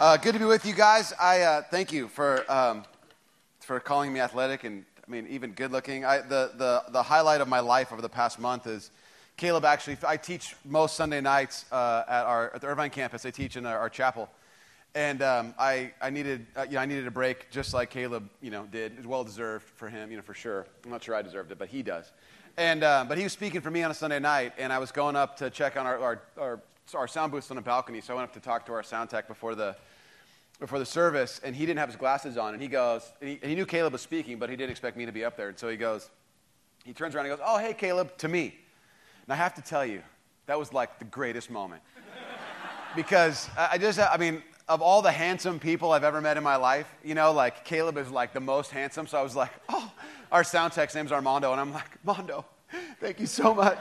Uh, good to be with you guys. I uh, thank you for um, for calling me athletic and I mean even good looking. I, the the the highlight of my life over the past month is Caleb. Actually, I teach most Sunday nights uh, at our at the Irvine campus. I teach in our, our chapel, and um, I I needed uh, you know I needed a break just like Caleb you know did. It was well deserved for him you know for sure. I'm not sure I deserved it, but he does. And uh, but he was speaking for me on a Sunday night, and I was going up to check on our our, our our sound booths on the balcony. So I went up to talk to our sound tech before the before the service, and he didn't have his glasses on, and he goes, and he, and he, knew Caleb was speaking, but he didn't expect me to be up there, and so he goes, he turns around and goes, "Oh, hey, Caleb," to me, and I have to tell you, that was like the greatest moment, because I just, I mean, of all the handsome people I've ever met in my life, you know, like Caleb is like the most handsome, so I was like, oh, our sound tech's name's Armando, and I'm like, Mondo, thank you so much.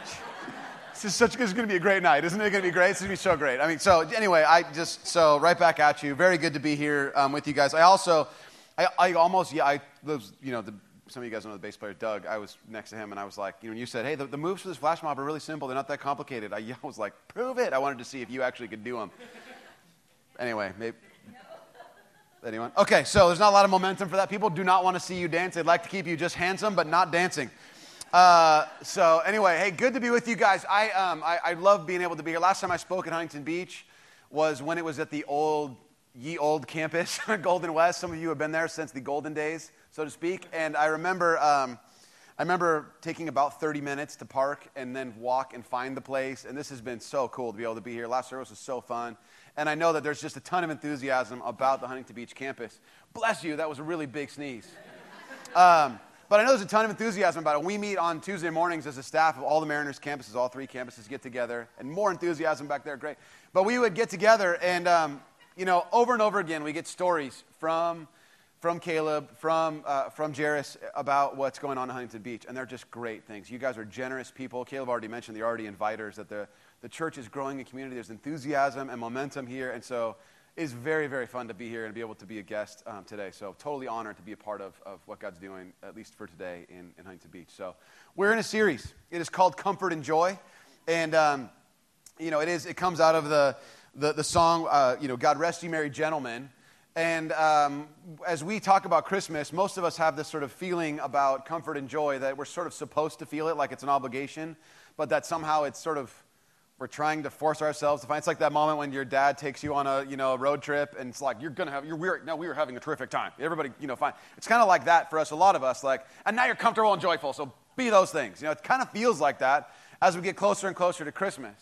This is such. This is going to be a great night, isn't it? Going to be great. It's going to be so great. I mean, so anyway, I just so right back at you. Very good to be here um, with you guys. I also, I, I almost yeah, I those you know the, some of you guys know the bass player Doug. I was next to him and I was like, you know, you said, hey, the, the moves for this flash mob are really simple. They're not that complicated. I, I was like, prove it. I wanted to see if you actually could do them. Anyway, maybe. Anyone? Okay, so there's not a lot of momentum for that. People do not want to see you dance. They'd like to keep you just handsome, but not dancing. Uh, so anyway, hey, good to be with you guys. I, um, I, I love being able to be here. Last time I spoke at Huntington Beach was when it was at the old, ye old campus, Golden West. Some of you have been there since the golden days, so to speak. And I remember, um, I remember taking about 30 minutes to park and then walk and find the place. And this has been so cool to be able to be here. Last service was so fun. And I know that there's just a ton of enthusiasm about the Huntington Beach campus. Bless you, that was a really big sneeze. Um, but I know there's a ton of enthusiasm about it. We meet on Tuesday mornings as a staff of all the Mariners campuses, all three campuses get together, and more enthusiasm back there, great. But we would get together, and, um, you know, over and over again, we get stories from, from Caleb, from, uh, from Jairus about what's going on in Huntington Beach, and they're just great things. You guys are generous people. Caleb already mentioned the already inviters, that the, the church is growing in community. There's enthusiasm and momentum here, and so is very, very fun to be here and be able to be a guest um, today. So, totally honored to be a part of, of what God's doing, at least for today in, in Huntington Beach. So, we're in a series. It is called Comfort and Joy. And, um, you know, it, is, it comes out of the, the, the song, uh, you know, God Rest You Merry Gentlemen. And um, as we talk about Christmas, most of us have this sort of feeling about comfort and joy that we're sort of supposed to feel it like it's an obligation, but that somehow it's sort of we're trying to force ourselves to find. It's like that moment when your dad takes you on a you know a road trip, and it's like you're gonna have. You're we're no, we were having a terrific time. Everybody, you know, fine. It's kind of like that for us. A lot of us, like, and now you're comfortable and joyful. So be those things. You know, it kind of feels like that as we get closer and closer to Christmas.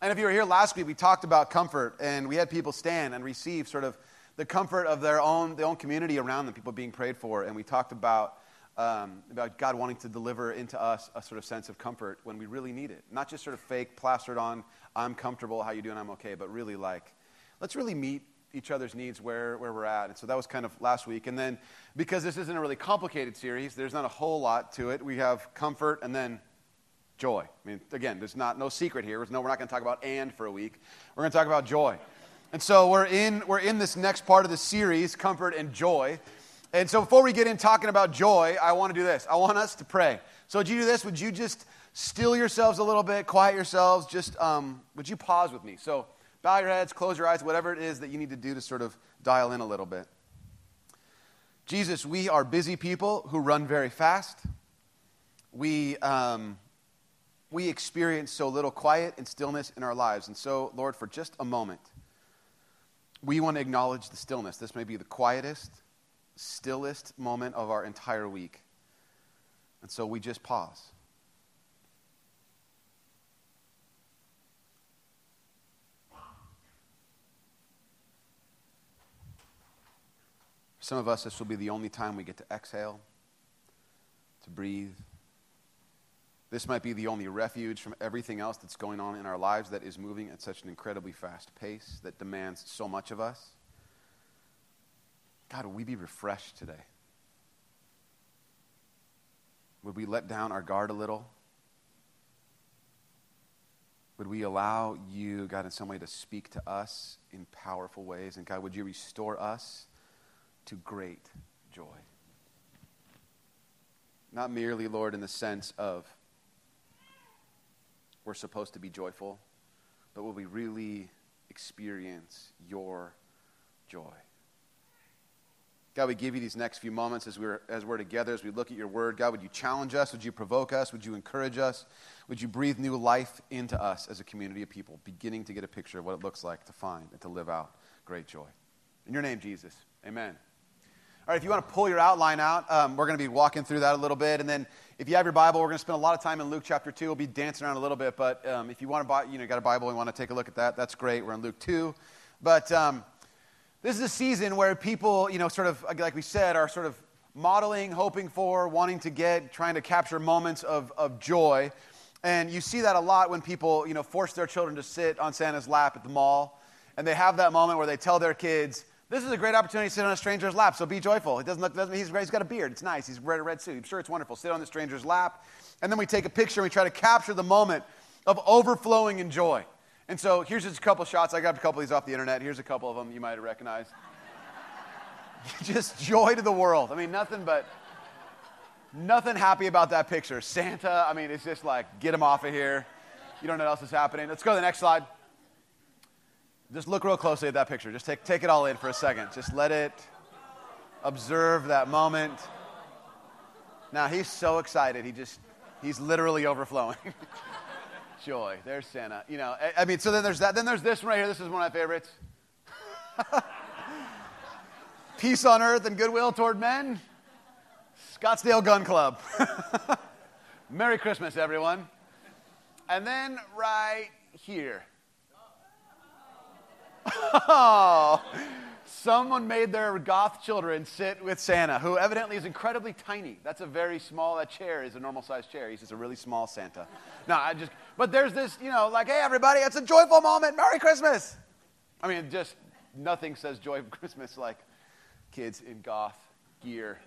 And if you were here last week, we talked about comfort, and we had people stand and receive sort of the comfort of their own, their own community around them, people being prayed for. And we talked about um, about God wanting to deliver into us a sort of sense of comfort when we really need it. Not just sort of fake, plastered on, I'm comfortable, how you doing, I'm okay, but really like, let's really meet each other's needs where, where we're at. And so that was kind of last week. And then because this isn't a really complicated series, there's not a whole lot to it. We have comfort and then joy. I mean, again, there's not no secret here. No, we're not going to talk about and for a week. We're going to talk about joy. And so we're in, we're in this next part of the series, comfort and joy. And so before we get in talking about joy, I want to do this. I want us to pray. So would you do this? Would you just still yourselves a little bit, quiet yourselves? Just um, would you pause with me? So bow your heads, close your eyes, whatever it is that you need to do to sort of dial in a little bit. Jesus, we are busy people who run very fast. We, um, we experience so little quiet and stillness in our lives. And so, Lord, for just a moment, we want to acknowledge the stillness. This may be the quietest, stillest moment of our entire week. And so we just pause. some of us, this will be the only time we get to exhale, to breathe. This might be the only refuge from everything else that's going on in our lives that is moving at such an incredibly fast pace that demands so much of us. God, would we be refreshed today? Would we let down our guard a little? Would we allow you, God, in some way to speak to us in powerful ways? And God, would you restore us to great joy? Not merely, Lord, in the sense of we're supposed to be joyful, but will we really experience your joy. God, we give you these next few moments as we're, as we're together, as we look at your word. God, would you challenge us? Would you provoke us? Would you encourage us? Would you breathe new life into us as a community of people, beginning to get a picture of what it looks like to find and to live out great joy? In your name, Jesus. Amen. All right, if you want to pull your outline out, um, we're going to be walking through that a little bit. And then if you have your Bible, we're going to spend a lot of time in Luke chapter 2. We'll be dancing around a little bit. But um, if you want to buy, you know, got a Bible and want to take a look at that, that's great. We're in Luke 2. But um, this is a season where people, you know, sort of, like we said, are sort of modeling, hoping for, wanting to get, trying to capture moments of, of joy. And you see that a lot when people, you know, force their children to sit on Santa's lap at the mall. And they have that moment where they tell their kids, this is a great opportunity to sit on a stranger's lap, so be joyful. It doesn't look, doesn't, he's, he's got a beard. It's nice. He's wearing a red suit. I'm sure it's wonderful. Sit on the stranger's lap. And then we take a picture and we try to capture the moment of overflowing in joy. And so here's just a couple shots. I got a couple of these off the internet. Here's a couple of them you might recognize. just joy to the world. I mean, nothing but nothing happy about that picture. Santa, I mean, it's just like, get him off of here. You don't know what else is happening. Let's go to the next slide. Just look real closely at that picture. Just take, take it all in for a second. Just let it observe that moment. Now, he's so excited. He just, he's literally overflowing. joy. There's Santa. You know, I, I, mean, so then there's that. Then there's this one right here. This is one of my favorites. Peace on earth and goodwill toward men. Scottsdale Gun Club. Merry Christmas, everyone. And then right here. Oh, someone made their goth children sit with Santa, who evidently is incredibly tiny. That's a very small, that chair is a normal sized chair. He's just a really small Santa. No, I just, but there's this, you know, like, hey, everybody, it's a joyful moment. Merry Christmas. I mean, just nothing says joy of Christmas like kids in goth gear.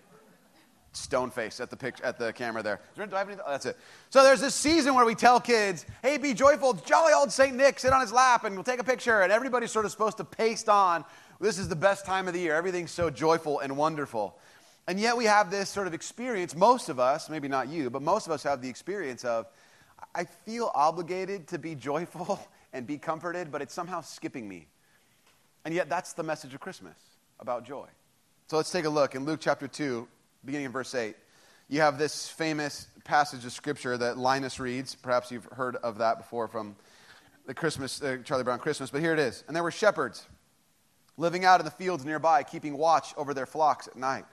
Stone face at the picture at the camera there. Do I have any? Oh, that's it. So there's this season where we tell kids, "Hey, be joyful, jolly old Saint Nick, sit on his lap, and we'll take a picture." And everybody's sort of supposed to paste on. This is the best time of the year. Everything's so joyful and wonderful. And yet we have this sort of experience, most of us, maybe not you, but most of us have the experience of, I feel obligated to be joyful and be comforted, but it's somehow skipping me. And yet that's the message of Christmas about joy. So let's take a look in Luke chapter 2, beginning in verse 8. You have this famous passage of scripture that Linus reads. Perhaps you've heard of that before from the Christmas, uh, Charlie Brown Christmas, but here it is. And there were shepherds living out in the fields nearby, keeping watch over their flocks at night.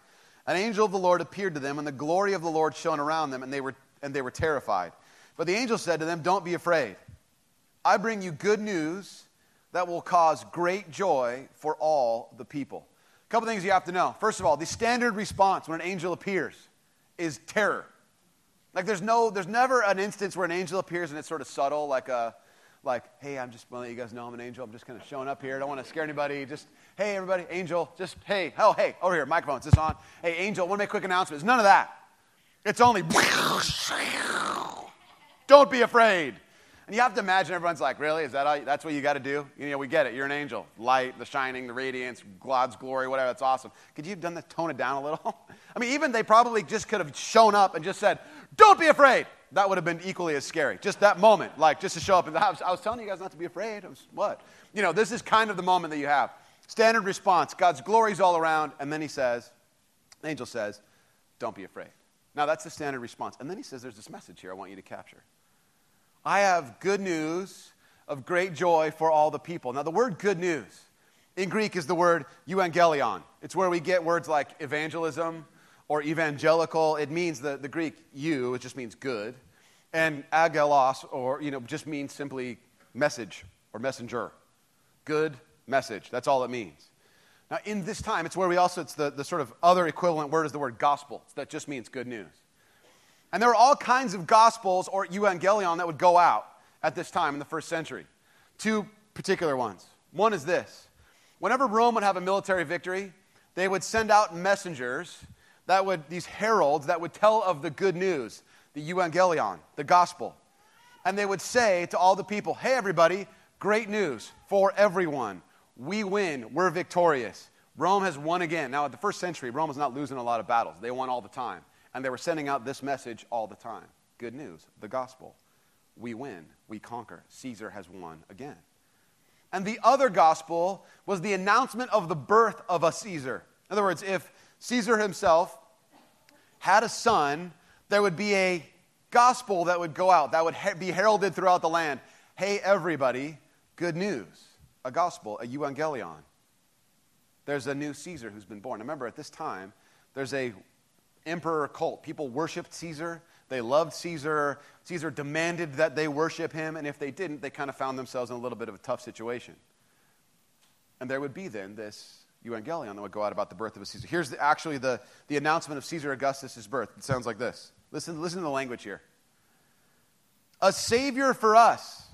An angel of the Lord appeared to them, and the glory of the Lord shone around them, and they were, and they were terrified. But the angel said to them, Don't be afraid. I bring you good news that will cause great joy for all the people A couple things you have to know. First of all, the standard response when an angel appears is terror. Like there's no, there's never an instance where an angel appears and it's sort of subtle, like a, like, hey, I'm just want to let you guys know I'm an angel. I'm just kind of showing up here. I don't want to scare anybody. Just, hey, everybody, angel. Just, hey, oh, hey, over here, microphone. Is this on? Hey, angel, want to make quick announcements. None of that. It's only, don't be afraid. And you have to imagine everyone's like, really? Is that all, that's what you got to do? You know, we get it. You're an angel. Light, the shining, the radiance, God's glory, whatever. That's awesome. Could you have done that, tone it down a little? I mean, even they probably just could have shown up and just said, don't be afraid. That would have been equally as scary. Just that moment, like just to show up in the house. I was telling you guys not to be afraid. I was, what? You know, this is kind of the moment that you have. Standard response God's glory's all around. And then he says, angel says, don't be afraid. Now, that's the standard response. And then he says, there's this message here I want you to capture. I have good news of great joy for all the people. Now, the word good news in Greek is the word euangelion. It's where we get words like evangelism or evangelical. It means the, the Greek you, it just means good. And agelos, or, you know, just means simply message or messenger. Good message. That's all it means. Now, in this time, it's where we also, it's the, the sort of other equivalent word is the word gospel. That just means good news. And there were all kinds of gospels or evangelion that would go out at this time in the first century. Two particular ones. One is this whenever Rome would have a military victory, they would send out messengers that would, these heralds that would tell of the good news, the evangelion, the gospel. And they would say to all the people, hey, everybody, great news for everyone. We win, we're victorious. Rome has won again. Now, at the first century, Rome was not losing a lot of battles, they won all the time. And they were sending out this message all the time good news, the gospel. We win, we conquer. Caesar has won again. And the other gospel was the announcement of the birth of a Caesar. In other words, if Caesar himself had a son, there would be a gospel that would go out, that would be heralded throughout the land. Hey, everybody, good news. A gospel, a evangelion. There's a new Caesar who's been born. Remember, at this time, there's a emperor cult. People worshiped Caesar. They loved Caesar. Caesar demanded that they worship him, and if they didn't, they kind of found themselves in a little bit of a tough situation. And there would be then this evangelion that would go out about the birth of a Caesar. Here's the, actually the, the announcement of Caesar Augustus' birth. It sounds like this. Listen, listen to the language here. A savior for us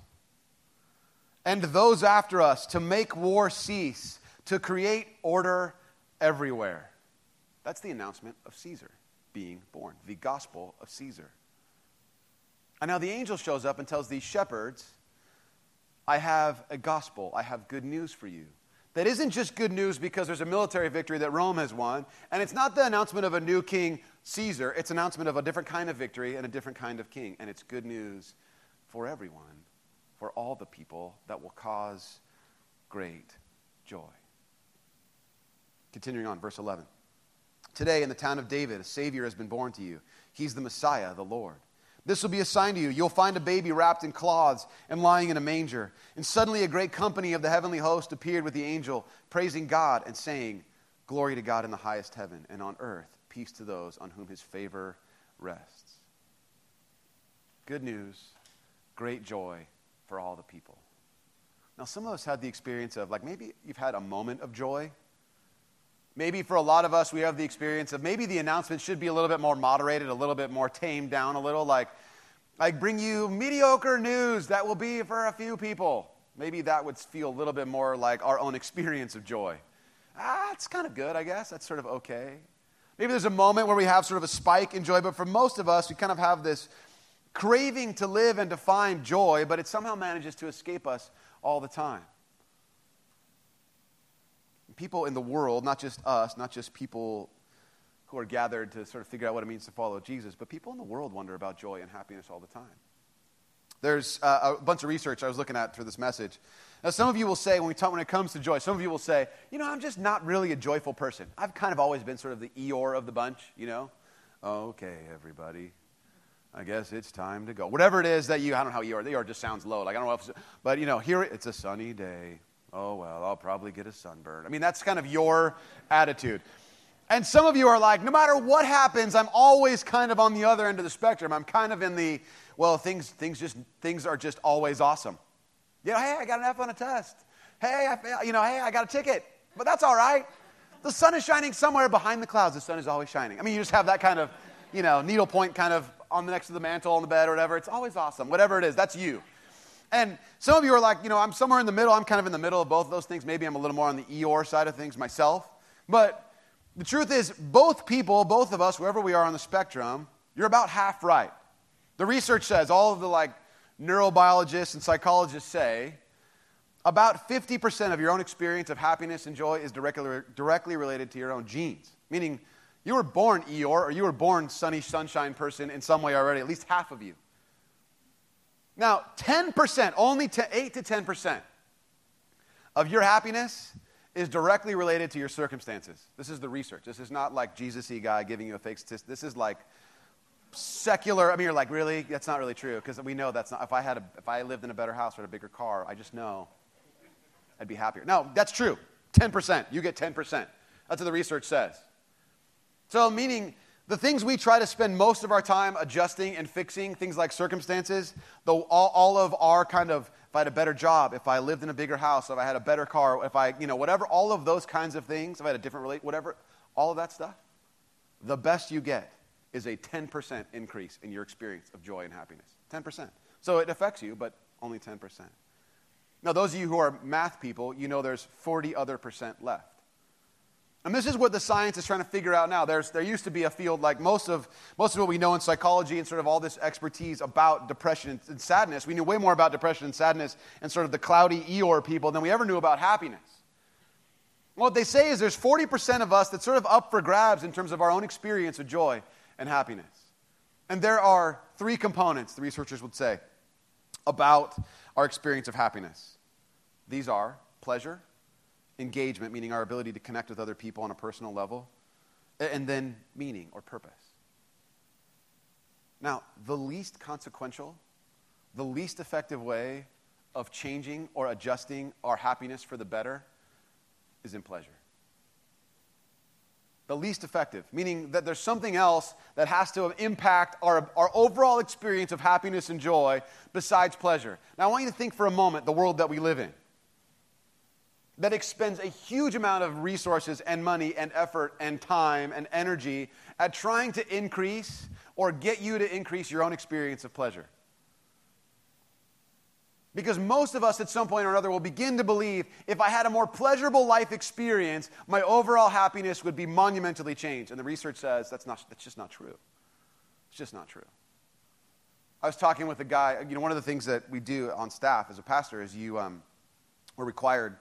and those after us to make war cease, to create order everywhere. That's the announcement of Caesar being born, the gospel of Caesar. And now the angel shows up and tells these shepherds, I have a gospel, I have good news for you. That isn't just good news because there's a military victory that Rome has won, and it's not the announcement of a new king, Caesar. It's announcement of a different kind of victory and a different kind of king, and it's good news for everyone, for all the people that will cause great joy. Continuing on, verse 11. Today, in the town of David, a Savior has been born to you. He's the Messiah, the Lord. This will be a sign to you. You'll find a baby wrapped in cloths and lying in a manger. And suddenly, a great company of the heavenly host appeared with the angel, praising God and saying, Glory to God in the highest heaven, and on earth, peace to those on whom his favor rests. Good news, great joy for all the people. Now, some of us had the experience of, like, maybe you've had a moment of joy Maybe for a lot of us, we have the experience of maybe the announcement should be a little bit more moderated, a little bit more tamed down a little, like, I bring you mediocre news that will be for a few people. Maybe that would feel a little bit more like our own experience of joy. Ah, it's kind of good, I guess. That's sort of okay. Maybe there's a moment where we have sort of a spike in joy, but for most of us, we kind of have this craving to live and to find joy, but it somehow manages to escape us all the time people in the world, not just us, not just people who are gathered to sort of figure out what it means to follow Jesus, but people in the world wonder about joy and happiness all the time. There's uh, a bunch of research I was looking at for this message. Now, some of you will say, when, we talk, when it comes to joy, some of you will say, you know, I'm just not really a joyful person. I've kind of always been sort of the Eeyore of the bunch, you know? Okay, everybody. I guess it's time to go. Whatever it is that you, I don't know how Eeyore, the Eeyore just sounds low. Like, I don't know if, but you know, here it's a sunny day oh, well, I'll probably get a sunburn. I mean, that's kind of your attitude. And some of you are like, no matter what happens, I'm always kind of on the other end of the spectrum. I'm kind of in the, well, things, things, just, things are just always awesome. You know, hey, I got an F on a test. Hey, I, you know, hey, I got a ticket. But that's all right. The sun is shining somewhere behind the clouds. The sun is always shining. I mean, you just have that kind of, you know, needlepoint kind of on the next to the mantle on the bed or whatever. It's always awesome. Whatever it is, that's you. And some of you are like, you know, I'm somewhere in the middle. I'm kind of in the middle of both of those things. Maybe I'm a little more on the Eeyore side of things myself. But the truth is, both people, both of us, wherever we are on the spectrum, you're about half right. The research says, all of the like neurobiologists and psychologists say, about 50% of your own experience of happiness and joy is directly, directly related to your own genes. Meaning, you were born Eeyore or you were born sunny, sunshine person in some way already, at least half of you. Now, 10%, only 10, 8 to 10% of your happiness is directly related to your circumstances. This is the research. This is not like Jesus y guy giving you a fake statistic. This is like secular. I mean, you're like, really? That's not really true because we know that's not. If I, had a, if I lived in a better house or a bigger car, I just know I'd be happier. No, that's true. 10%. You get 10%. That's what the research says. So, meaning the things we try to spend most of our time adjusting and fixing, things like circumstances, though all, all of our kind of, if I had a better job, if I lived in a bigger house, if I had a better car, if I, you know, whatever, all of those kinds of things, if I had a different whatever, all of that stuff, the best you get is a 10% increase in your experience of joy and happiness. 10%. So it affects you, but only 10%. Now, those of you who are math people, you know there's 40 other percent left. And this is what the science is trying to figure out now. There's, there used to be a field like most of, most of what we know in psychology and sort of all this expertise about depression and sadness. We knew way more about depression and sadness and sort of the cloudy Eeyore people than we ever knew about happiness. What they say is there's 40% of us that's sort of up for grabs in terms of our own experience of joy and happiness. And there are three components, the researchers would say, about our experience of happiness These are pleasure, engagement, meaning our ability to connect with other people on a personal level, and then meaning or purpose. Now, the least consequential, the least effective way of changing or adjusting our happiness for the better is in pleasure. The least effective, meaning that there's something else that has to impact our, our overall experience of happiness and joy besides pleasure. Now, I want you to think for a moment the world that we live in that expends a huge amount of resources and money and effort and time and energy at trying to increase or get you to increase your own experience of pleasure. Because most of us at some point or another will begin to believe if I had a more pleasurable life experience, my overall happiness would be monumentally changed. And the research says that's, not, that's just not true. It's just not true. I was talking with a guy, you know, one of the things that we do on staff as a pastor is you, um, we're required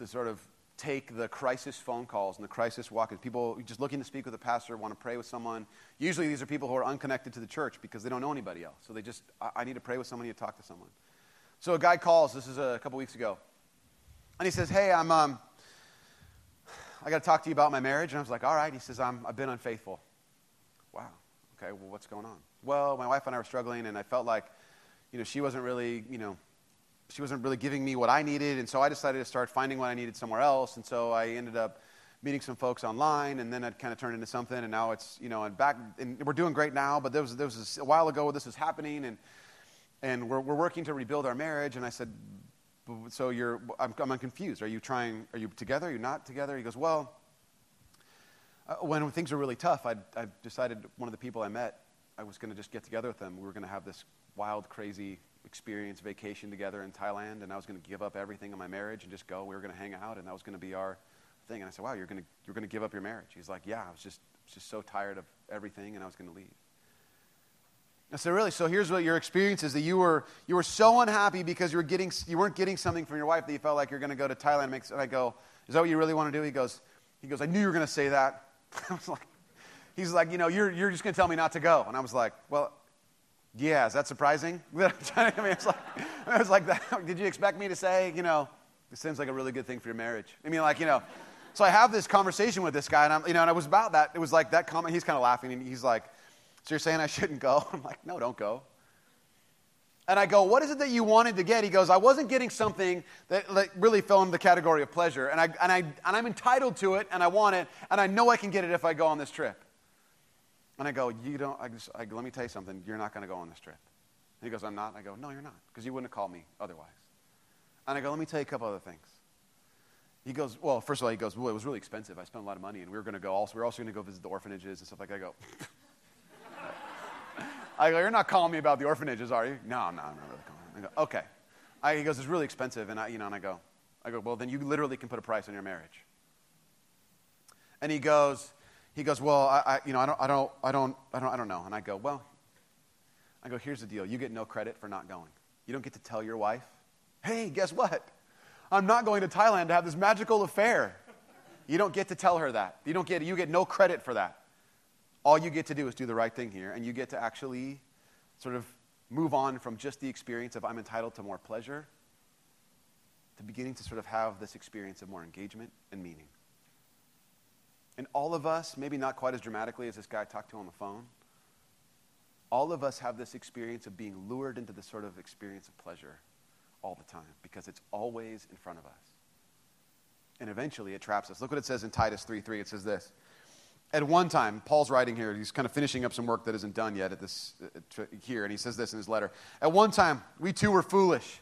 to sort of take the crisis phone calls and the crisis walk-ins. People just looking to speak with a pastor, want to pray with someone. Usually these are people who are unconnected to the church because they don't know anybody else. So they just, I, I need to pray with somebody to talk to someone. So a guy calls, this is a couple weeks ago, and he says, hey, I'm, um, I got to talk to you about my marriage. And I was like, all right. He says, I'm, I've been unfaithful. Wow. Okay, well, what's going on? Well, my wife and I were struggling, and I felt like, you know, she wasn't really, you know, she wasn't really giving me what I needed, and so I decided to start finding what I needed somewhere else. And so I ended up meeting some folks online, and then it kind of turned into something. And now it's you know, and back, and we're doing great now. But there was there was a while ago this was happening, and and we're we're working to rebuild our marriage. And I said, so you're I'm, I'm confused. Are you trying? Are you together? Are you not together? He goes, well. Uh, when things were really tough, I, I decided one of the people I met, I was going to just get together with them. We were going to have this wild, crazy experience vacation together in Thailand, and I was going to give up everything in my marriage and just go. We were going to hang out, and that was going to be our thing. And I said, "Wow, you're going to you're going to give up your marriage?" He's like, "Yeah, I was just just so tired of everything, and I was going to leave." I said, "Really? So here's what your experience is: that you were you were so unhappy because you were getting you weren't getting something from your wife that you felt like you're going to go to Thailand." And, make, and I go, "Is that what you really want to do?" He goes, "He goes, I knew you were going to say that." I was like, "He's like, you know, you're you're just going to tell me not to go," and I was like, "Well." Yeah, is that surprising? I mean, it's like, I was like that. Did you expect me to say, you know, this seems like a really good thing for your marriage? I mean, like, you know, so I have this conversation with this guy, and I'm, you know, and I was about that. It was like that comment. He's kind of laughing, and he's like, "So you're saying I shouldn't go?" I'm like, "No, don't go." And I go, "What is it that you wanted to get?" He goes, "I wasn't getting something that like, really fell into the category of pleasure, and I and I and I'm entitled to it, and I want it, and I know I can get it if I go on this trip." And I go, you don't, I just, I, let me tell you something. You're not going to go on this trip. And he goes, I'm not. And I go, no, you're not, because you wouldn't have called me otherwise. And I go, let me tell you a couple other things. He goes, well, first of all, he goes, well, it was really expensive. I spent a lot of money, and we were going to go also, we were also going to go visit the orphanages and stuff like that. I go, I go, you're not calling me about the orphanages, are you? No, no, I'm not really calling. I go, okay. I, he goes, it's really expensive, and I, you know, and I go, I go, well, then you literally can put a price on your marriage. And he goes, he goes, well, I, I, you know, I don't, I don't, I don't, I don't, I don't know. And I go, well, I go, here's the deal. You get no credit for not going. You don't get to tell your wife, hey, guess what? I'm not going to Thailand to have this magical affair. You don't get to tell her that. You don't get, you get no credit for that. All you get to do is do the right thing here, and you get to actually sort of move on from just the experience of I'm entitled to more pleasure to beginning to sort of have this experience of more engagement and meaning. And all of us, maybe not quite as dramatically as this guy I talked to on the phone, all of us have this experience of being lured into this sort of experience of pleasure all the time because it's always in front of us. And eventually it traps us. Look what it says in Titus 3:3. It says this. At one time, Paul's writing here, he's kind of finishing up some work that isn't done yet at this uh, here, and he says this in his letter. At one time, we too were foolish,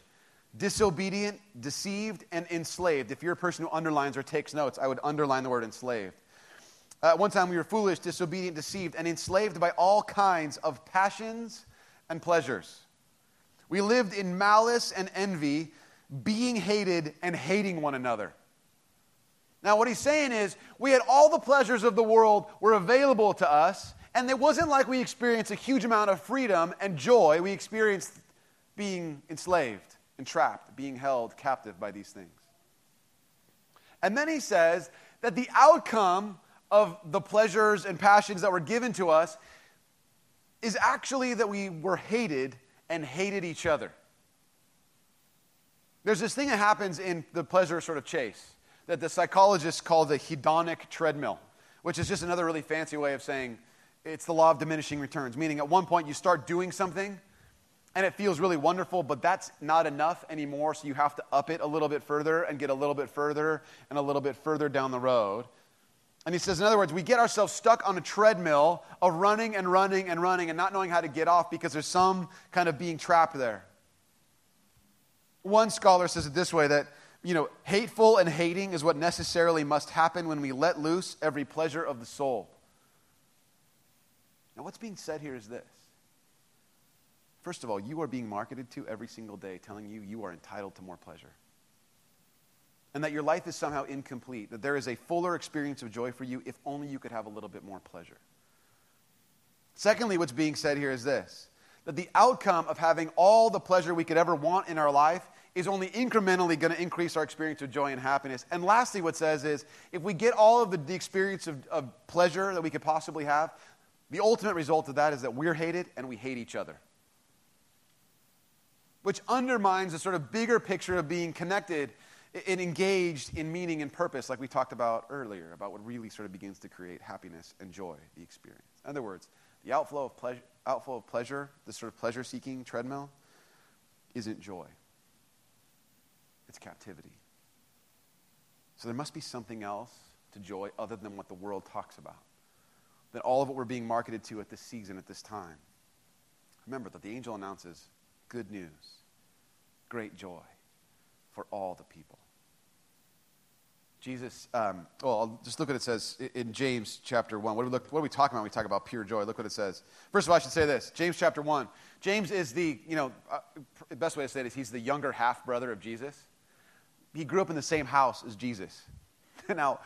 disobedient, deceived, and enslaved. If you're a person who underlines or takes notes, I would underline the word enslaved uh, one time we were foolish, disobedient, deceived, and enslaved by all kinds of passions and pleasures. We lived in malice and envy, being hated and hating one another. Now, what he's saying is, we had all the pleasures of the world were available to us, and it wasn't like we experienced a huge amount of freedom and joy. We experienced being enslaved, entrapped, being held captive by these things. And then he says that the outcome of the pleasures and passions that were given to us is actually that we were hated and hated each other. There's this thing that happens in the pleasure sort of chase that the psychologists call the hedonic treadmill, which is just another really fancy way of saying it's the law of diminishing returns, meaning at one point you start doing something and it feels really wonderful, but that's not enough anymore, so you have to up it a little bit further and get a little bit further and a little bit further down the road. And he says, in other words, we get ourselves stuck on a treadmill of running and running and running and not knowing how to get off because there's some kind of being trapped there. One scholar says it this way that, you know, hateful and hating is what necessarily must happen when we let loose every pleasure of the soul. Now, what's being said here is this. First of all, you are being marketed to every single day, telling you you are entitled to more pleasure. And that your life is somehow incomplete, that there is a fuller experience of joy for you if only you could have a little bit more pleasure. Secondly, what's being said here is this that the outcome of having all the pleasure we could ever want in our life is only incrementally going to increase our experience of joy and happiness. And lastly, what says is if we get all of the, the experience of, of pleasure that we could possibly have, the ultimate result of that is that we're hated and we hate each other. Which undermines the sort of bigger picture of being connected and engaged in meaning and purpose, like we talked about earlier, about what really sort of begins to create happiness and joy, the experience. In other words, the outflow of pleasure, outflow of pleasure this sort of pleasure seeking treadmill, isn't joy, it's captivity. So there must be something else to joy other than what the world talks about. than all of what we're being marketed to at this season, at this time. Remember that the angel announces good news, great joy for all the people. Jesus, um, well, I'll just look what it says in James chapter 1. What are, we look, what are we talking about when we talk about pure joy? Look what it says. First of all, I should say this James chapter 1. James is the, you know, uh, best way to say it is he's the younger half brother of Jesus. He grew up in the same house as Jesus. now,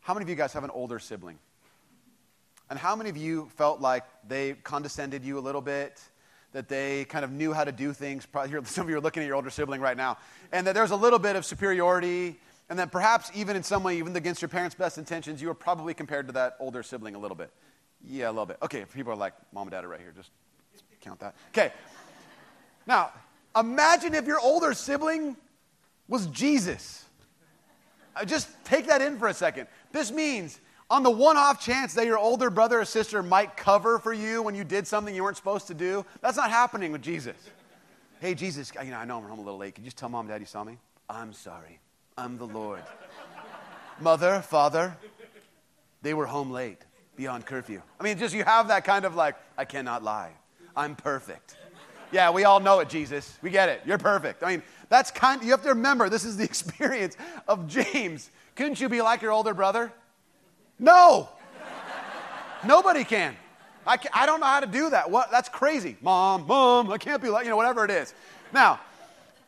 how many of you guys have an older sibling? And how many of you felt like they condescended you a little bit? That they kind of knew how to do things? Probably, some of you are looking at your older sibling right now. And that there's a little bit of superiority and then perhaps even in some way, even against your parents' best intentions, you were probably compared to that older sibling a little bit. Yeah, a little bit. Okay, people are like, mom and dad are right here. Just count that. Okay. Now, imagine if your older sibling was Jesus. Uh, just take that in for a second. This means, on the one off chance that your older brother or sister might cover for you when you did something you weren't supposed to do, that's not happening with Jesus. Hey, Jesus, you know, I know I'm home a little late. Could you just tell mom and dad you saw me? I'm sorry. I'm the Lord. Mother, father, they were home late, beyond curfew. I mean, just you have that kind of like, I cannot lie. I'm perfect. Yeah, we all know it, Jesus. We get it. You're perfect. I mean, that's kind you have to remember this is the experience of James. Couldn't you be like your older brother? No. Nobody can. I, can, I don't know how to do that. What? That's crazy. Mom, mom, I can't be like, you know, whatever it is. Now,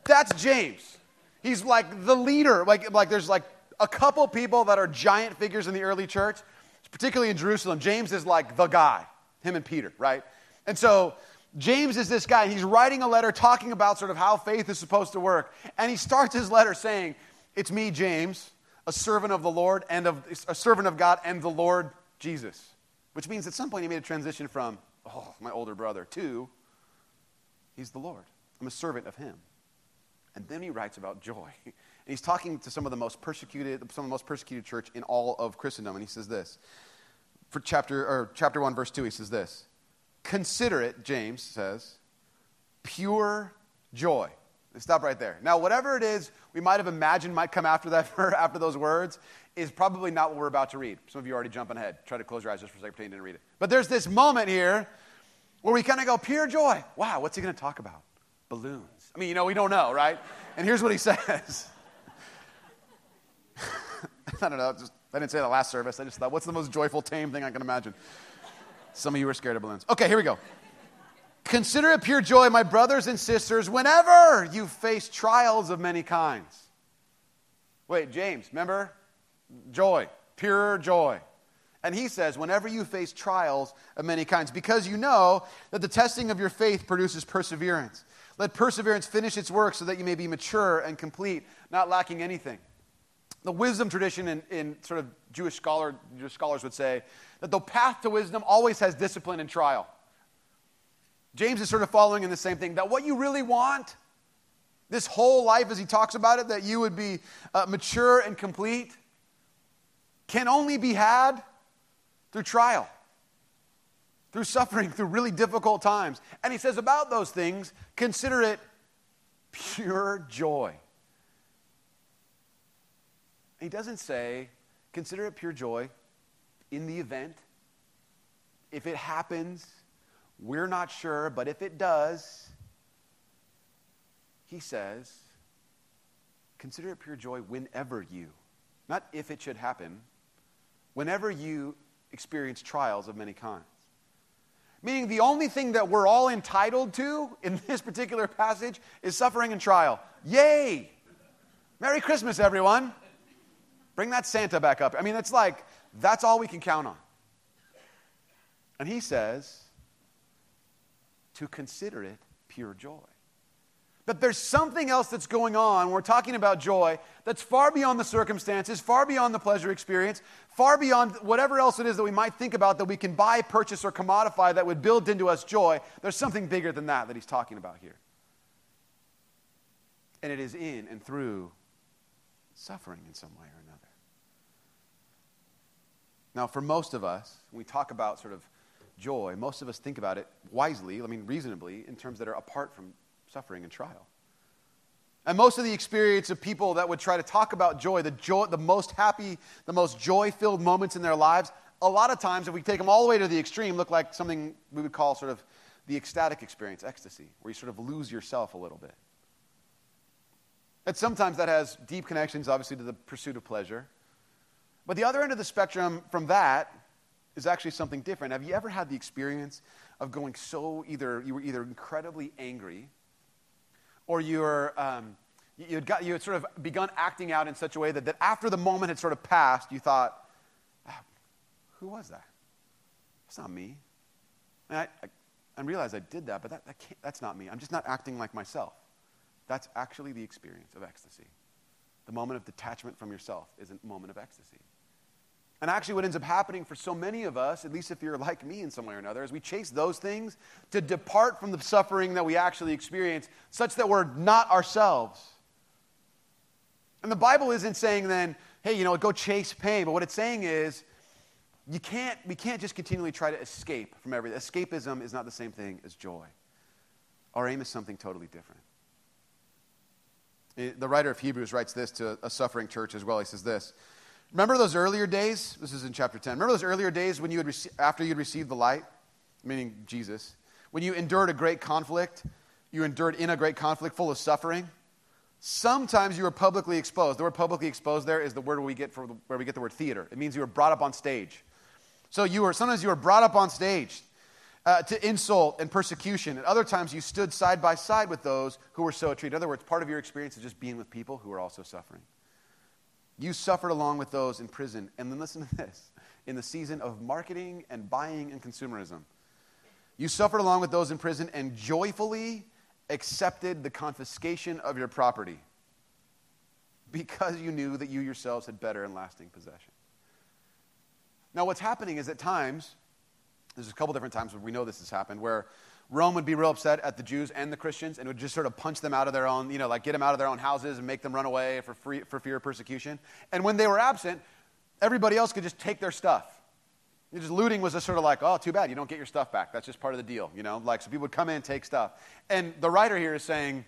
that's James. He's like the leader. Like, like there's like a couple people that are giant figures in the early church, particularly in Jerusalem. James is like the guy, him and Peter, right? And so James is this guy, he's writing a letter talking about sort of how faith is supposed to work. And he starts his letter saying, It's me, James, a servant of the Lord and of a servant of God and the Lord Jesus. Which means at some point he made a transition from, oh, my older brother, to, he's the Lord. I'm a servant of him. And then he writes about joy. And he's talking to some of the most persecuted, some of the most persecuted church in all of Christendom. And he says this. For chapter, or chapter 1, verse 2, he says this. Consider it, James says, pure joy. Stop right there. Now, whatever it is we might have imagined might come after that, after those words, is probably not what we're about to read. Some of you are already jumping ahead. Try to close your eyes just for a second, pretend you didn't read it. But there's this moment here where we kind of go, pure joy. Wow, what's he going to talk about? Balloons. I mean, you know, we don't know, right? And here's what he says. I don't know. Just, I didn't say that last service. I just thought, what's the most joyful, tame thing I can imagine? Some of you are scared of balloons. Okay, here we go. Consider it pure joy, my brothers and sisters, whenever you face trials of many kinds. Wait, James, remember? Joy, pure joy. And he says, whenever you face trials of many kinds, because you know that the testing of your faith produces perseverance. Let perseverance finish its work so that you may be mature and complete, not lacking anything. The wisdom tradition in, in sort of Jewish, scholar, Jewish scholars would say that the path to wisdom always has discipline and trial. James is sort of following in the same thing that what you really want This whole life, as he talks about it, that you would be uh, mature and complete, can only be had through trial, through suffering, through really difficult times. And he says about those things, consider it pure joy. He doesn't say, consider it pure joy in the event. If it happens, we're not sure, but if it does, he says, consider it pure joy whenever you, not if it should happen, whenever you experience trials of many kinds. Meaning, the only thing that we're all entitled to in this particular passage is suffering and trial. Yay! Merry Christmas, everyone. Bring that Santa back up. I mean, it's like, that's all we can count on. And he says, to consider it pure joy. But there's something else that's going on. We're talking about joy that's far beyond the circumstances, far beyond the pleasure experience, far beyond whatever else it is that we might think about that we can buy, purchase, or commodify that would build into us joy. There's something bigger than that that he's talking about here. And it is in and through suffering in some way or another. Now, for most of us, when we talk about sort of joy, most of us think about it wisely, I mean, reasonably, in terms that are apart from suffering and trial. And most of the experience of people that would try to talk about joy, the, joy, the most happy, the most joy filled moments in their lives, a lot of times, if we take them all the way to the extreme, look like something we would call sort of the ecstatic experience, ecstasy, where you sort of lose yourself a little bit. And sometimes that has deep connections, obviously, to the pursuit of pleasure. But the other end of the spectrum from that is actually something different. Have you ever had the experience of going so either, you were either incredibly angry or you were, um, you, had got, you had sort of begun acting out in such a way that, that after the moment had sort of passed, you thought, ah, who was that? That's not me. And I, I, I realized I did that, but that, that that's not me. I'm just not acting like myself. That's actually the experience of ecstasy. The moment of detachment from yourself is a moment of ecstasy. And actually, what ends up happening for so many of us, at least if you're like me in some way or another, is we chase those things to depart from the suffering that we actually experience, such that we're not ourselves. And the Bible isn't saying then, hey, you know, go chase pain. But what it's saying is, you can't, we can't just continually try to escape from everything. Escapism is not the same thing as joy. Our aim is something totally different. Eh, the writer of Hebrews writes this to a suffering church as well. He says this. Remember those earlier days? This is in chapter 10. Remember those earlier days when you had rece- after you'd received the light, meaning Jesus, when you endured a great conflict, you endured in a great conflict full of suffering. Sometimes you were publicly exposed. The word publicly exposed there is the word we get for the, where we get the word theater. It means you were brought up on stage. So you were sometimes you were brought up on stage uh, to insult and persecution. And other times you stood side by side with those who were so treated. In other words, part of your experience is just being with people who are also suffering. You suffered along with those in prison. And then listen to this in the season of marketing and buying and consumerism. You suffered along with those in prison and joyfully accepted the confiscation of your property because you knew that you yourselves had better and lasting possession. Now, what's happening is at times, there's a couple different times where we know this has happened, where Rome would be real upset at the Jews and the Christians and would just sort of punch them out of their own, you know, like get them out of their own houses and make them run away for, free, for fear of persecution. And when they were absent, everybody else could just take their stuff. Just looting was just sort of like, oh, too bad, you don't get your stuff back. That's just part of the deal, you know? Like, so people would come in and take stuff. And the writer here is saying,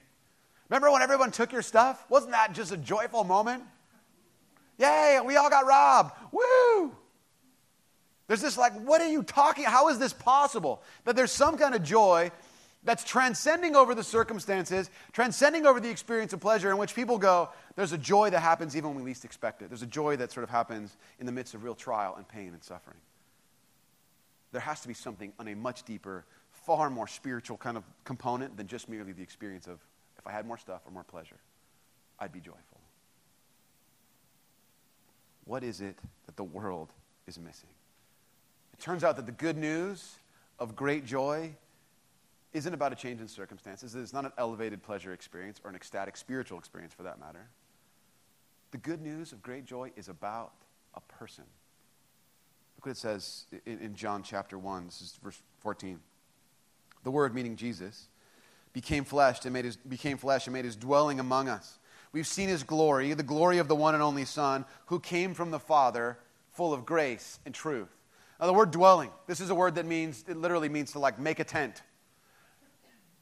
remember when everyone took your stuff? Wasn't that just a joyful moment? Yay, we all got robbed. Woo! There's this like, what are you talking? How is this possible? That there's some kind of joy that's transcending over the circumstances, transcending over the experience of pleasure, in which people go, there's a joy that happens even when we least expect it. There's a joy that sort of happens in the midst of real trial and pain and suffering. There has to be something on a much deeper, far more spiritual kind of component than just merely the experience of if I had more stuff or more pleasure, I'd be joyful. What is it that the world is missing? It turns out that the good news of great joy isn't about a change in circumstances. It's not an elevated pleasure experience or an ecstatic spiritual experience for that matter. The good news of great joy is about a person. Look what it says in, John chapter 1. This is verse 14. The Word, meaning Jesus, became flesh and made his, became flesh and made his dwelling among us. We've seen his glory, the glory of the one and only Son, who came from the Father, full of grace and truth. Now, the word dwelling, this is a word that means, it literally means to like make a tent.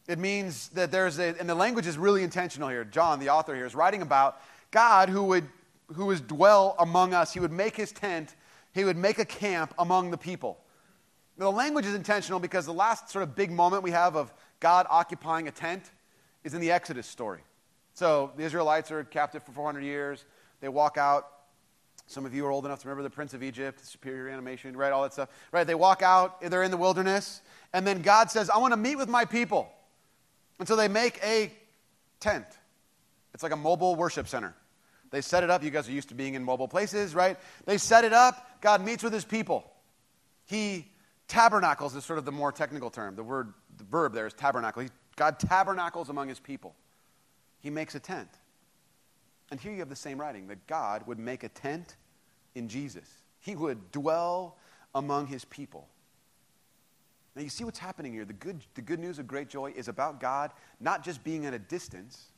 It means that there's a, and the language is really intentional here. John, the author here, is writing about God who would, who would dwell among us. He would make his tent, he would make a camp among the people. Now, the language is intentional because the last sort of big moment we have of God occupying a tent is in the Exodus story. So the Israelites are captive for 400 years. They walk out. Some of you are old enough to remember the Prince of Egypt, superior animation, right? All that stuff. Right? They walk out, they're in the wilderness, and then God says, I want to meet with my people. And so they make a tent. It's like a mobile worship center. They set it up. You guys are used to being in mobile places, right? They set it up. God meets with his people. He tabernacles is sort of the more technical term. The word, the verb there is tabernacle. He, God tabernacles among his people. He makes a tent. And here you have the same writing that God would make a tent in Jesus. He would dwell among his people. Now, you see what's happening here. The good, the good news of great joy is about God not just being at a distance,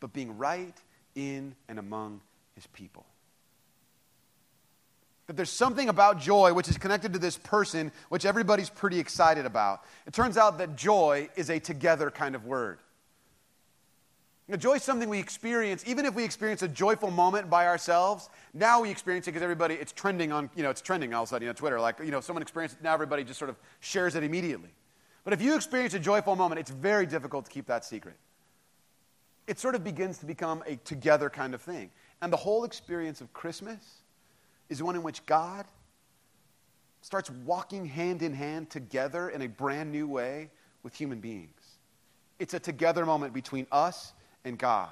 but being right in and among his people. That there's something about joy which is connected to this person, which everybody's pretty excited about. It turns out that joy is a together kind of word. Know, joy is something we experience, even if we experience a joyful moment by ourselves. Now we experience it because everybody, it's trending on, you know, it's trending all of a sudden, you know, Twitter. Like, you know, someone experiences it, now everybody just sort of shares it immediately. But if you experience a joyful moment, it's very difficult to keep that secret. It sort of begins to become a together kind of thing. And the whole experience of Christmas is one in which God starts walking hand in hand together in a brand new way with human beings. It's a together moment between us and God.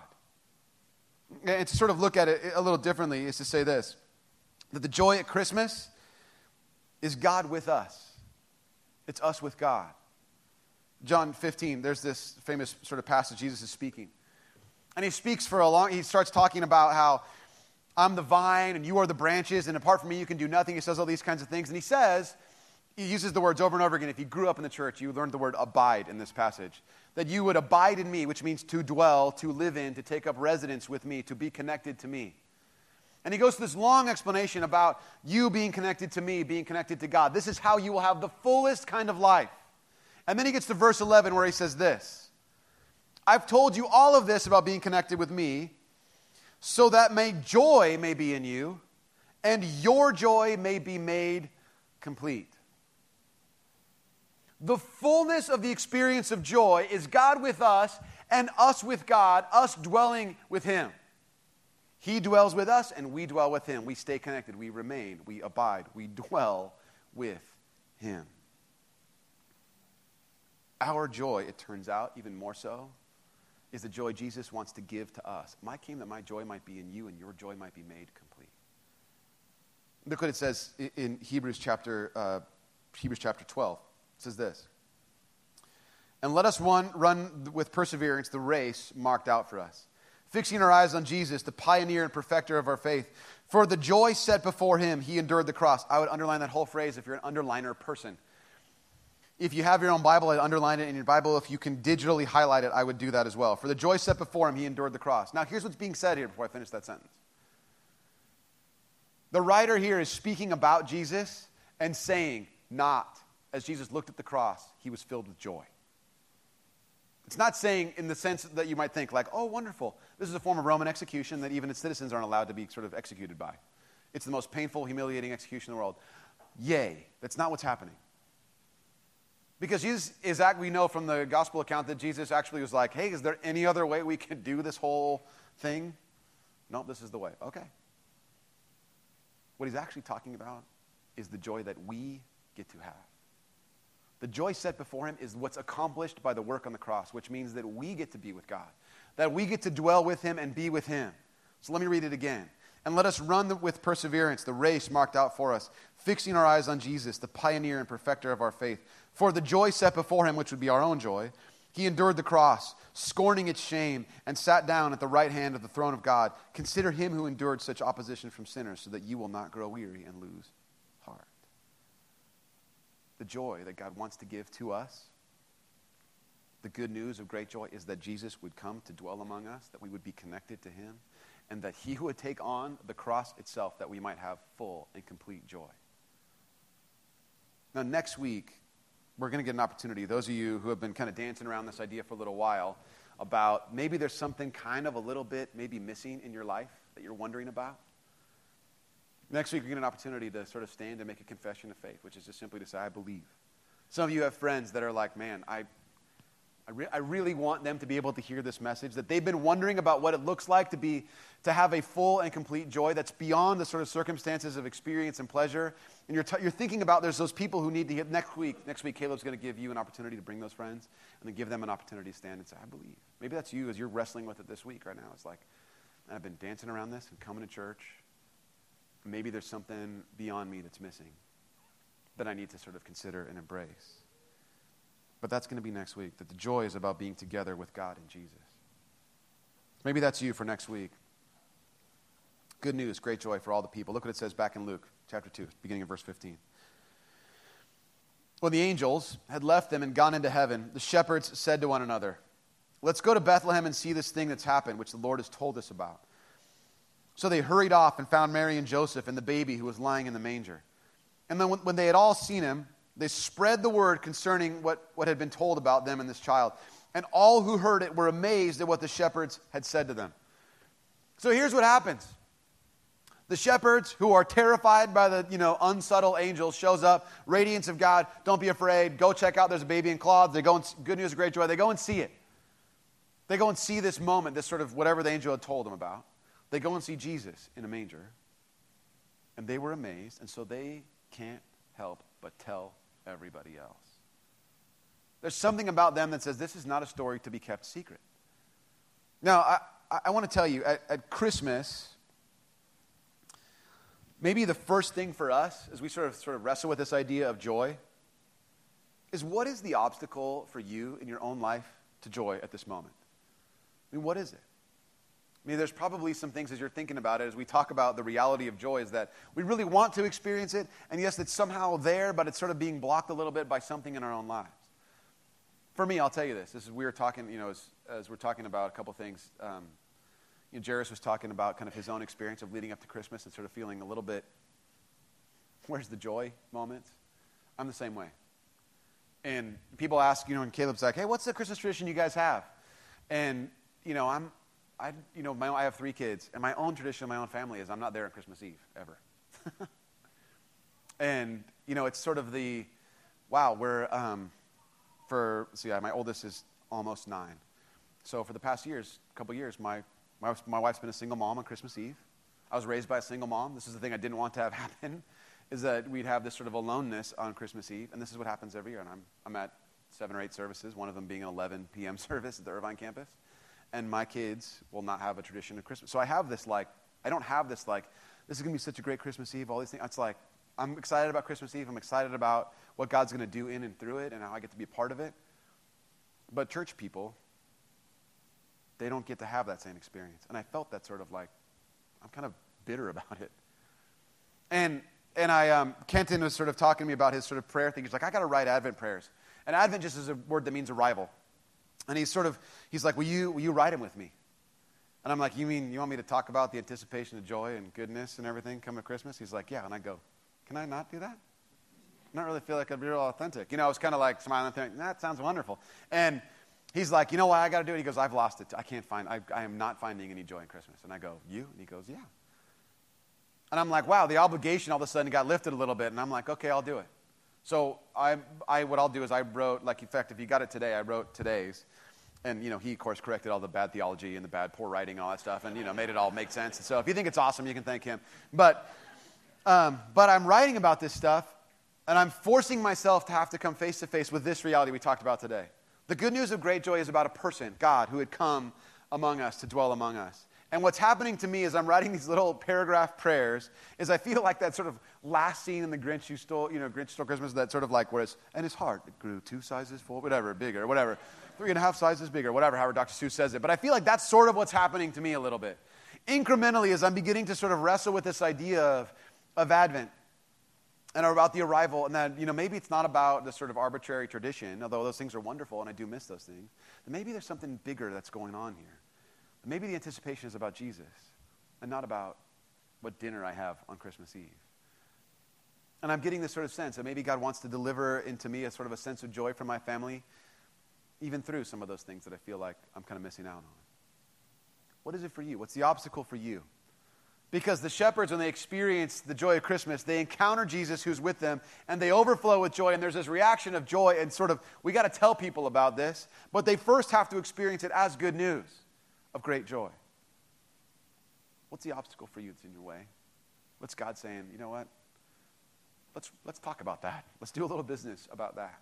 And to sort of look at it a little differently is to say this that the joy at Christmas is God with us, it's us with God. John 15, there's this famous sort of passage Jesus is speaking. And he speaks for a long, he starts talking about how I'm the vine and you are the branches, and apart from me, you can do nothing. He says all these kinds of things. And he says, he uses the words over and over again. If you grew up in the church, you learned the word abide in this passage. That you would abide in me, which means to dwell, to live in, to take up residence with me, to be connected to me. And he goes through this long explanation about you being connected to me, being connected to God. This is how you will have the fullest kind of life. And then he gets to verse 11 where he says this I've told you all of this about being connected with me, so that my joy may be in you, and your joy may be made complete. The fullness of the experience of joy is God with us and us with God, us dwelling with Him. He dwells with us and we dwell with Him. We stay connected, we remain, we abide, we dwell with Him. Our joy, it turns out, even more so, is the joy Jesus wants to give to us. My came that my joy might be in you and your joy might be made complete. Look what it says in Hebrews chapter, uh, Hebrews chapter 12 says this And let us run, run with perseverance the race marked out for us, fixing our eyes on Jesus, the pioneer and perfecter of our faith. For the joy set before him, he endured the cross. I would underline that whole phrase if you're an underliner person. If you have your own Bible, I'd underline it in your Bible. If you can digitally highlight it, I would do that as well. For the joy set before him, he endured the cross. Now, here's what's being said here before I finish that sentence. The writer here is speaking about Jesus and saying, not as Jesus looked at the cross, he was filled with joy. It's not saying in the sense that you might think, like, oh, wonderful. This is a form of Roman execution that even its citizens aren't allowed to be sort of executed by. It's the most painful, humiliating execution in the world. Yay. That's not what's happening. Because Jesus is, we know from the gospel account that Jesus actually was like, hey, is there any other way we can do this whole thing? No, this is the way. Okay. What he's actually talking about is the joy that we get to have. The joy set before him is what's accomplished by the work on the cross, which means that we get to be with God, that we get to dwell with him and be with him. So let me read it again. And let us run with perseverance the race marked out for us, fixing our eyes on Jesus, the pioneer and perfecter of our faith. For the joy set before him, which would be our own joy, he endured the cross, scorning its shame, and sat down at the right hand of the throne of God. Consider him who endured such opposition from sinners, so that you will not grow weary and lose the joy that God wants to give to us, The good news of great joy is that Jesus would come to dwell among us, that we would be connected to him, and that he would take on the cross itself that we might have full and complete joy. Now, next week, we're going to get an opportunity. Those of you who have been kind of dancing around this idea for a little while about maybe there's something kind of a little bit maybe missing in your life that you're wondering about. Next week, we get an opportunity to sort of stand and make a confession of faith, which is just simply to say, I believe. Some of you have friends that are like, man, I, I, re- I, really want them to be able to hear this message, that they've been wondering about what it looks like to, be, to have a full and complete joy that's beyond the sort of circumstances of experience and pleasure. And you're, t- you're thinking about there's those people who need to hear. Next week, next week, Caleb's going to give you an opportunity to bring those friends and then give them an opportunity to stand and say, I believe. Maybe that's you as you're wrestling with it this week right now. It's like, I've been dancing around this and coming to church. Maybe there's something beyond me that's missing that I need to sort of consider and embrace. But that's going to be next week, that the joy is about being together with God and Jesus. Maybe that's you for next week. Good news, great joy for all the people. Look what it says back in Luke chapter 2, beginning of verse 15. When the angels had left them and gone into heaven, the shepherds said to one another, Let's go to Bethlehem and see this thing that's happened, which the Lord has told us about. So they hurried off and found Mary and Joseph and the baby who was lying in the manger. And then when they had all seen him, they spread the word concerning what, what had been told about them and this child. And all who heard it were amazed at what the shepherds had said to them. So here's what happens. The shepherds who are terrified by the, you know, unsubtle angel, shows up, radiance of God, don't be afraid, go check out, there's a baby in cloths. They go and, good news, great joy, they go and see it. They go and see this moment, this sort of whatever the angel had told them about. They go and see Jesus in a manger. And they were amazed, and so they can't help but tell everybody else. There's something about them that says this is not a story to be kept secret. Now, I, I want to tell you, at, at Christmas, maybe the first thing for us as we sort of, sort of wrestle with this idea of joy is what is the obstacle for you in your own life to joy at this moment? I mean, what is it? I mean, there's probably some things as you're thinking about it, as we talk about the reality of joy, is that we really want to experience it, and yes, it's somehow there, but it's sort of being blocked a little bit by something in our own lives. For me, I'll tell you this. This is we were talking, you know, as, as we're talking about a couple things. Um, you know, Jairus was talking about kind of his own experience of leading up to Christmas and sort of feeling a little bit, where's the joy moment? I'm the same way. And people ask, you know, and Caleb's like, hey, what's the Christmas tradition you guys have? And, you know, I'm, I, you know, my, I have three kids, and my own tradition of my own family is I'm not there on Christmas Eve ever. and you know, it's sort of the, wow, we're um, for see, so yeah, my oldest is almost nine, so for the past years, couple years, my, my my wife's been a single mom on Christmas Eve. I was raised by a single mom. This is the thing I didn't want to have happen, is that we'd have this sort of aloneness on Christmas Eve, and this is what happens every year. And I'm I'm at seven or eight services, one of them being an 11 p.m. service at the Irvine campus and my kids will not have a tradition of Christmas. So I have this like, I don't have this like, this is going to be such a great Christmas Eve, all these things. It's like, I'm excited about Christmas Eve. I'm excited about what God's going to do in and through it and how I get to be a part of it. But church people, they don't get to have that same experience. And I felt that sort of like, I'm kind of bitter about it. And, and I, um, Kenton was sort of talking to me about his sort of prayer thing. He's like, I got to write Advent prayers. And Advent just is a word that means arrival. And he's sort of, he's like, will you, will you write him with me? And I'm like, you mean you want me to talk about the anticipation of joy and goodness and everything coming to Christmas? He's like, yeah. And I go, can I not do that? I don't really feel like I'd be real authentic. You know, I was kind of like smiling, thinking, that sounds wonderful. And he's like, you know why I got to do it? He goes, I've lost it. I can't find, I, I am not finding any joy in Christmas. And I go, you? And he goes, yeah. And I'm like, wow, the obligation all of a sudden got lifted a little bit. And I'm like, okay, I'll do it. So I, I, what I'll do is I wrote, like, in fact, if you got it today, I wrote today's. And you know he of course corrected all the bad theology and the bad poor writing and all that stuff and you know made it all make sense. And so if you think it's awesome you can thank him. But um, but i'm writing about this stuff and i'm forcing myself to have to come face to face with this reality we talked about today. The good news of great joy is about a person god who had come among us to dwell among us and what's happening to me as I'm writing these little paragraph prayers is I feel like that sort of last scene in the Grinch who stole, you know, Grinch stole Christmas, that sort of like where it's, and his heart grew two sizes full, whatever, bigger, whatever three and a half sizes bigger, whatever, however Dr. Seuss says it. But I feel like that's sort of what's happening to me a little bit. Incrementally, as I'm beginning to sort of wrestle with this idea of, of Advent, and about the arrival, and then, you know, maybe it's not about the sort of arbitrary tradition, although those things are wonderful, and I do miss those things. Maybe there's something bigger that's going on here. Maybe the anticipation is about Jesus and not about what dinner I have on Christmas Eve. And I'm getting this sort of sense that maybe God wants to deliver into me a sort of a sense of joy from my family, even through some of those things that I feel like I'm kind of missing out on. What is it for you? What's the obstacle for you? Because the shepherds, when they experience the joy of Christmas, they encounter Jesus who's with them and they overflow with joy. And there's this reaction of joy, and sort of, we got to tell people about this, but they first have to experience it as good news of great joy. What's the obstacle for you that's in your way? What's God saying? You know what? Let's, let's talk about that. Let's do a little business about that.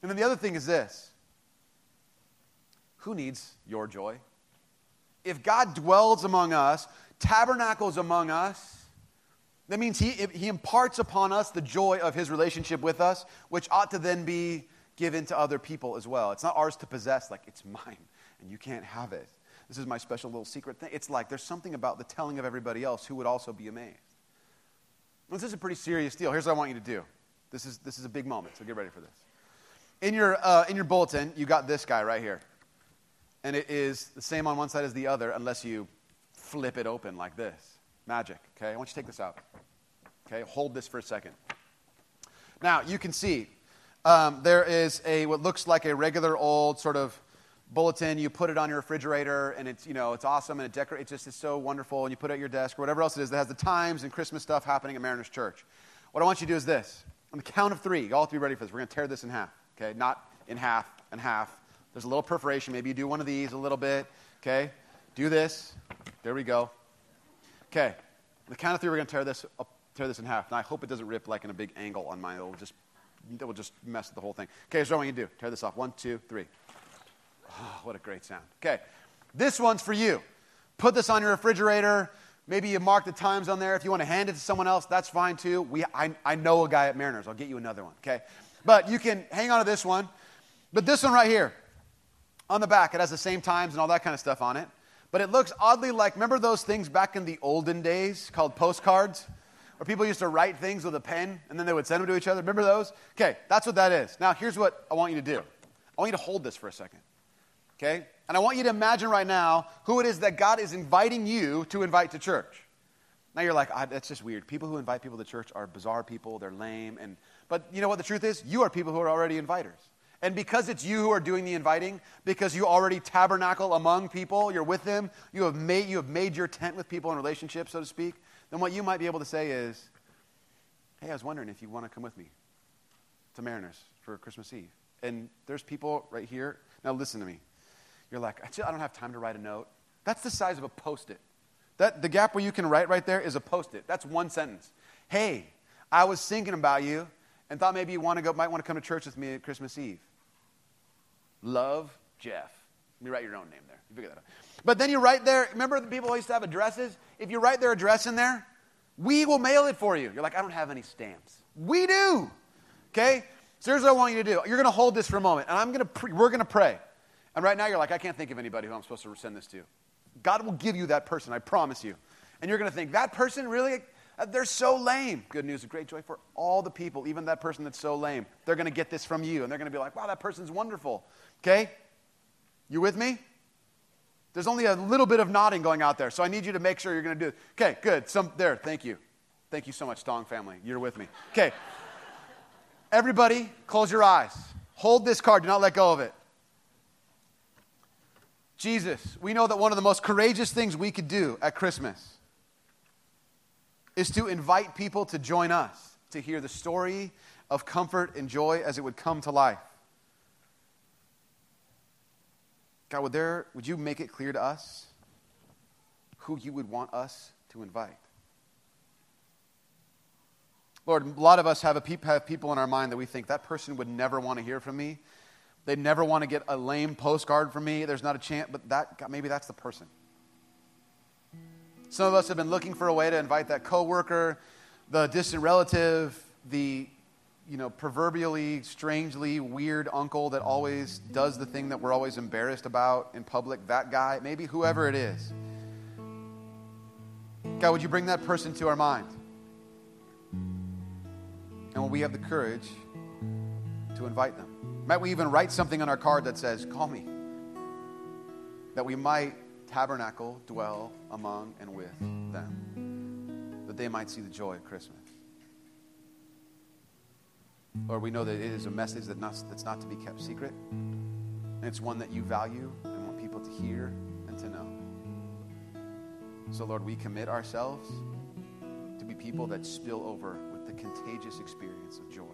And then the other thing is this who needs your joy? If God dwells among us, tabernacles among us, that means he, he imparts upon us the joy of his relationship with us, which ought to then be given to other people as well. It's not ours to possess, like it's mine and you can't have it. This is my special little secret thing. It's like there's something about the telling of everybody else who would also be amazed. This is a pretty serious deal. Here's what I want you to do. This is, this is a big moment, so get ready for this. In your, uh, in your bulletin, you got this guy right here. And it is the same on one side as the other, unless you flip it open like this. Magic, okay? I want you to take this out. Okay, hold this for a second. Now, you can see um, there is a what looks like a regular old sort of bulletin, you put it on your refrigerator, and it's, you know, it's awesome, and it decorates, it just is so wonderful, and you put it at your desk, or whatever else it is that has the times and Christmas stuff happening at Mariners Church. What I want you to do is this. On the count of three, you all have to be ready for this. We're going to tear this in half, okay? Not in half and half. There's a little perforation. Maybe you do one of these a little bit, okay? Do this. There we go. Okay. On the count of three, we're going to tear this, up, tear this in half. Now, I hope it doesn't rip like in a big angle on mine. It'll just, it will just mess the whole thing. Okay, so what I want you to do. Tear this off. One, two, three. Oh, what a great sound. Okay, this one's for you. Put this on your refrigerator. Maybe you mark the times on there. If you want to hand it to someone else, that's fine too. We, I, I know a guy at Mariners. I'll get you another one, okay? But you can hang on to this one. But this one right here, on the back, it has the same times and all that kind of stuff on it. But it looks oddly like, remember those things back in the olden days called postcards? Where people used to write things with a pen and then they would send them to each other. Remember those? Okay, that's what that is. Now, here's what I want you to do I want you to hold this for a second. Okay? And I want you to imagine right now who it is that God is inviting you to invite to church. Now you're like, ah, that's just weird. People who invite people to church are bizarre people, they're lame. And, but you know what the truth is? You are people who are already inviters. And because it's you who are doing the inviting, because you already tabernacle among people, you're with them, you have made, you have made your tent with people in relationship, so to speak, then what you might be able to say is, hey, I was wondering if you want to come with me to Mariners for Christmas Eve. And there's people right here. Now listen to me. You're like, I, don't have time to write a note. That's the size of a post it. That, the gap where you can write right there is a post it. That's one sentence. Hey, I was thinking about you and thought maybe you want to go, might want to come to church with me at Christmas Eve. Love, Jeff. Let me write your own name there. You figure that out. But then you write there, remember the people used to have addresses? If you write their address in there, we will mail it for you. You're like, I don't have any stamps. We do. Okay? So here's what I want you to do. You're going to hold this for a moment, and I'm going to pre- we're going to pray. And right now you're like, I can't think of anybody who I'm supposed to send this to. God will give you that person, I promise you. And you're going to think, that person really, uh, they're so lame. Good news, a great joy for all the people, even that person that's so lame. They're going to get this from you, and they're going to be like, wow, that person's wonderful. Okay? You with me? There's only a little bit of nodding going out there, so I need you to make sure you're going to do it. Okay, good. Some, there, thank you. Thank you so much, Stong family. You're with me. Okay. Everybody, close your eyes. Hold this card. Do not let go of it. Jesus, we know that one of the most courageous things we could do at Christmas is to invite people to join us to hear the story of comfort and joy as it would come to life. God, would, there, would you make it clear to us who you would want us to invite? Lord, a lot of us have, a, have people in our mind that we think that person would never want to hear from me. They never want to get a lame postcard from me. There's not a chance, but that maybe that's the person. Some of us have been looking for a way to invite that coworker, the distant relative, the you know, proverbially, strangely weird uncle that always does the thing that we're always embarrassed about in public, that guy, maybe whoever it is. God, would you bring that person to our mind? when we have the courage to invite them. Might we even write something on our card that says, Call me? That we might tabernacle, dwell among and with them, that they might see the joy of Christmas. Lord, we know that it is a message that not, that's not to be kept secret, and it's one that you value and want people to hear and to know. So, Lord, we commit ourselves to be people that spill over with the contagious experience of joy.